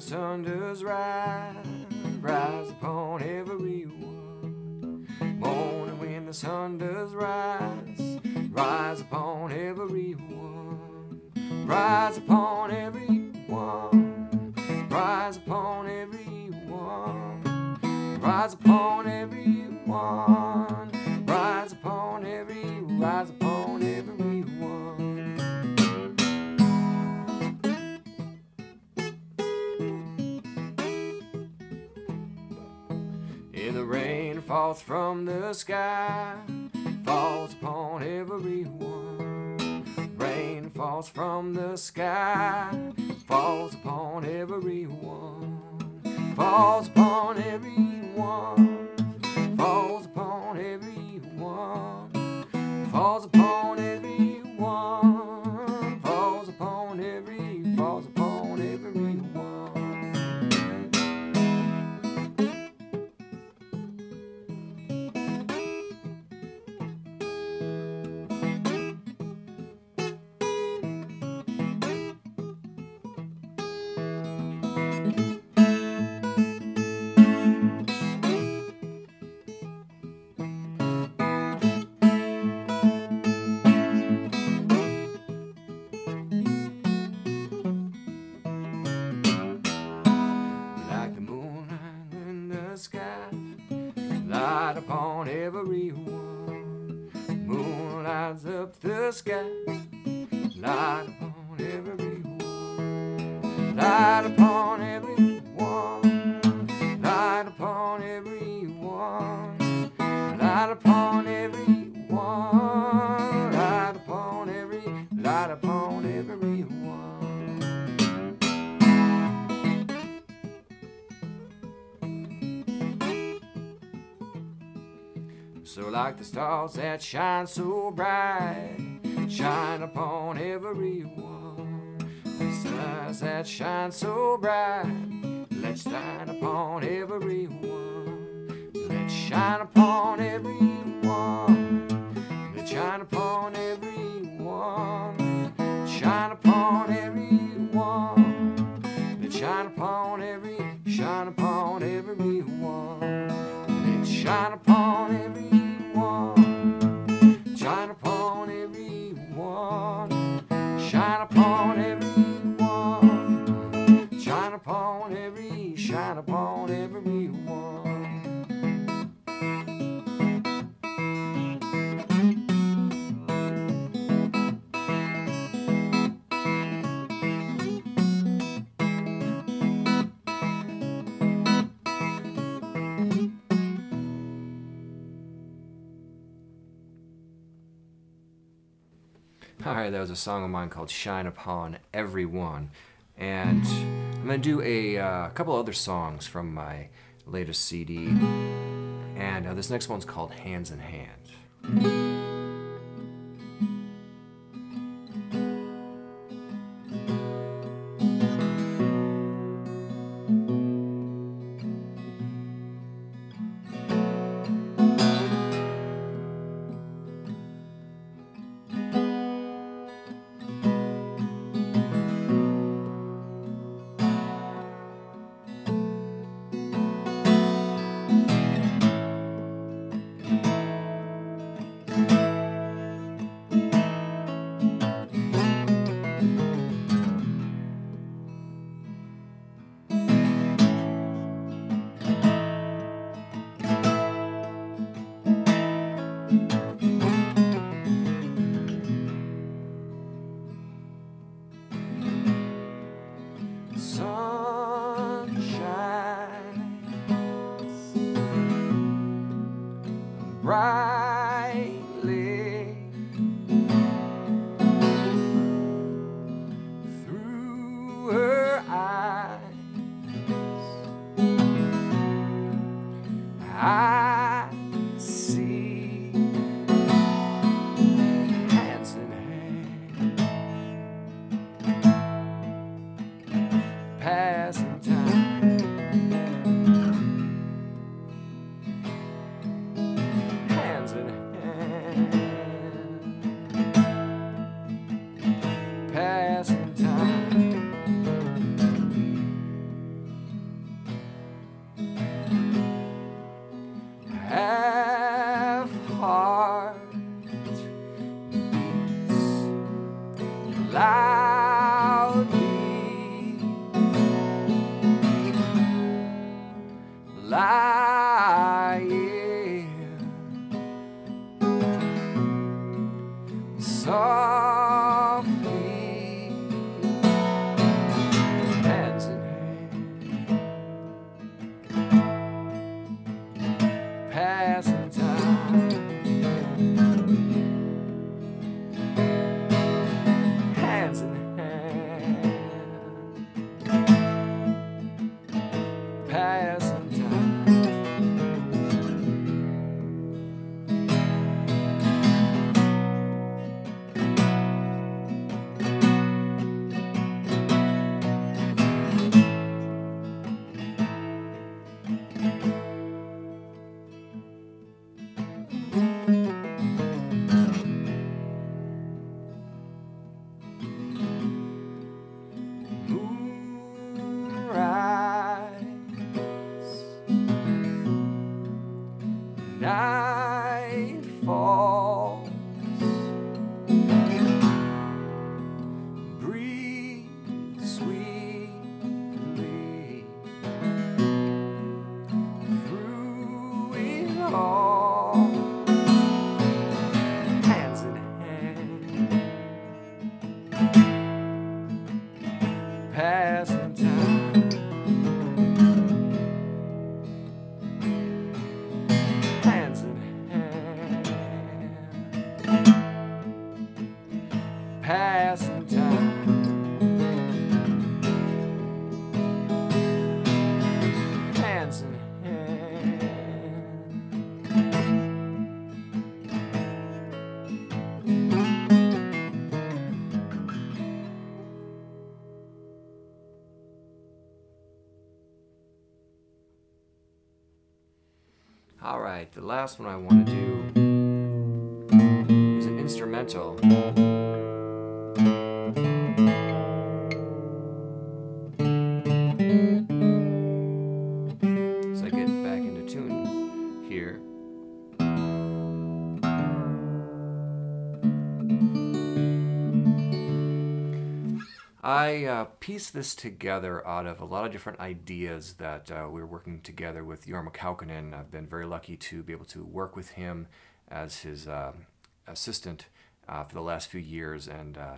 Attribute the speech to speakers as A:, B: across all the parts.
A: sun does rise, rise upon everyone. Morning when the sun does rise, rise upon everyone. Rise upon everyone. Rise upon everyone. Rise upon everyone. Falls from the sky, falls upon everyone. Rain falls from the sky, falls upon everyone. Falls upon up the sky, light upon every everyone. Light upon everyone, So like the stars that shine so bright, shine upon everyone. The stars that shine so bright, let's shine upon everyone. Let's shine upon everyone. Let's shine upon everyone. let Shine upon everyone. Let's shine upon every, shine upon everyone. Let's shine upon everyone. All right, that was a song of mine called Shine Upon Everyone. And I'm going to do a uh, couple other songs from my latest CD. And uh, this next one's called Hands in Hand. All right, the last one I want to do is an instrumental. I uh, pieced this together out of a lot of different ideas that uh, we were working together with Jorma Kaukonen. I've been very lucky to be able to work with him as his uh, assistant uh, for the last few years and uh,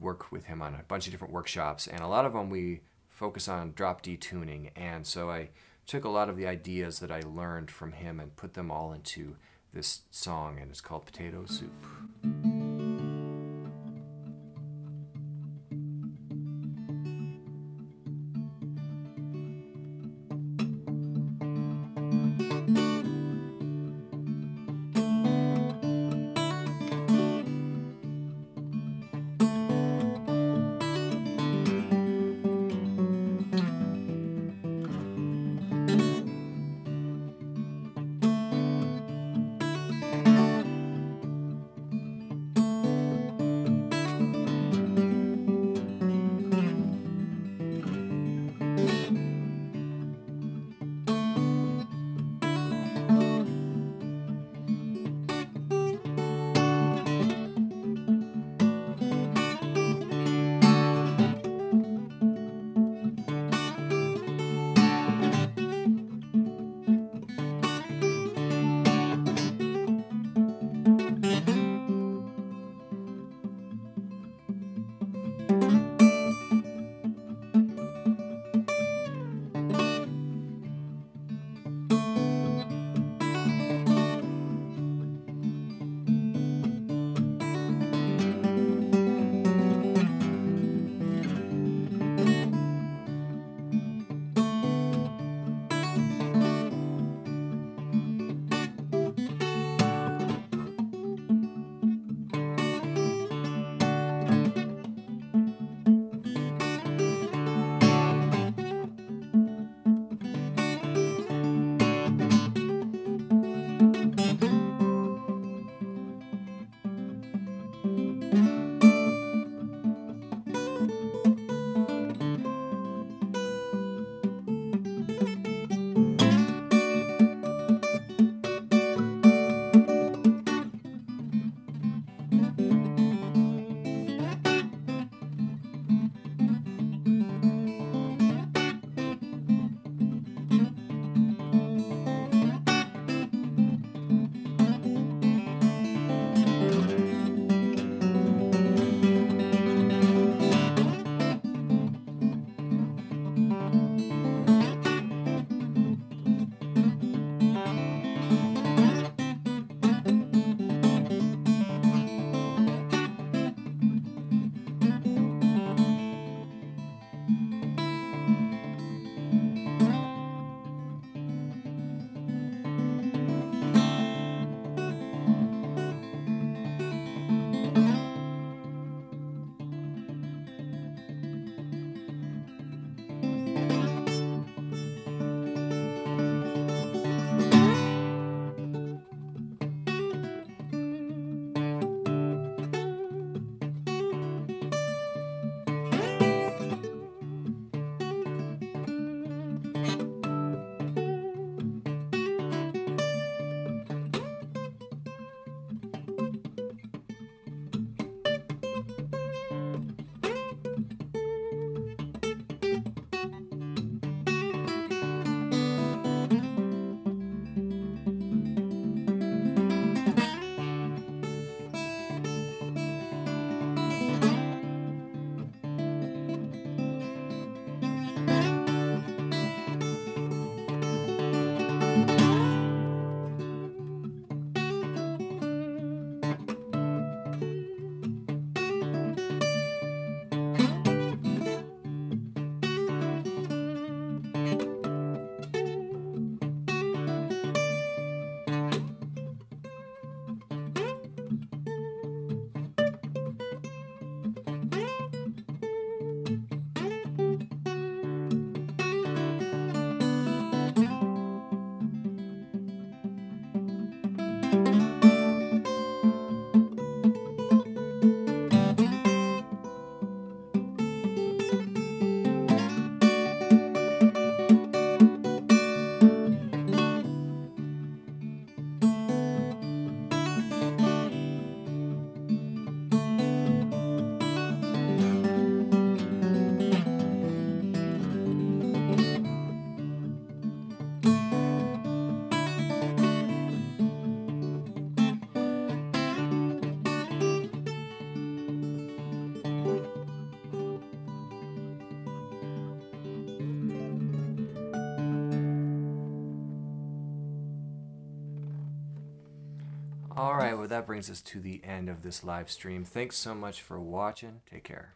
A: work with him on a bunch of different workshops. And a lot of them we focus on drop D tuning. And so I took a lot of the ideas that I learned from him and put them all into this song, and it's called Potato Soup. All right, well, that brings us to the end of this live stream. Thanks so much for watching. Take care.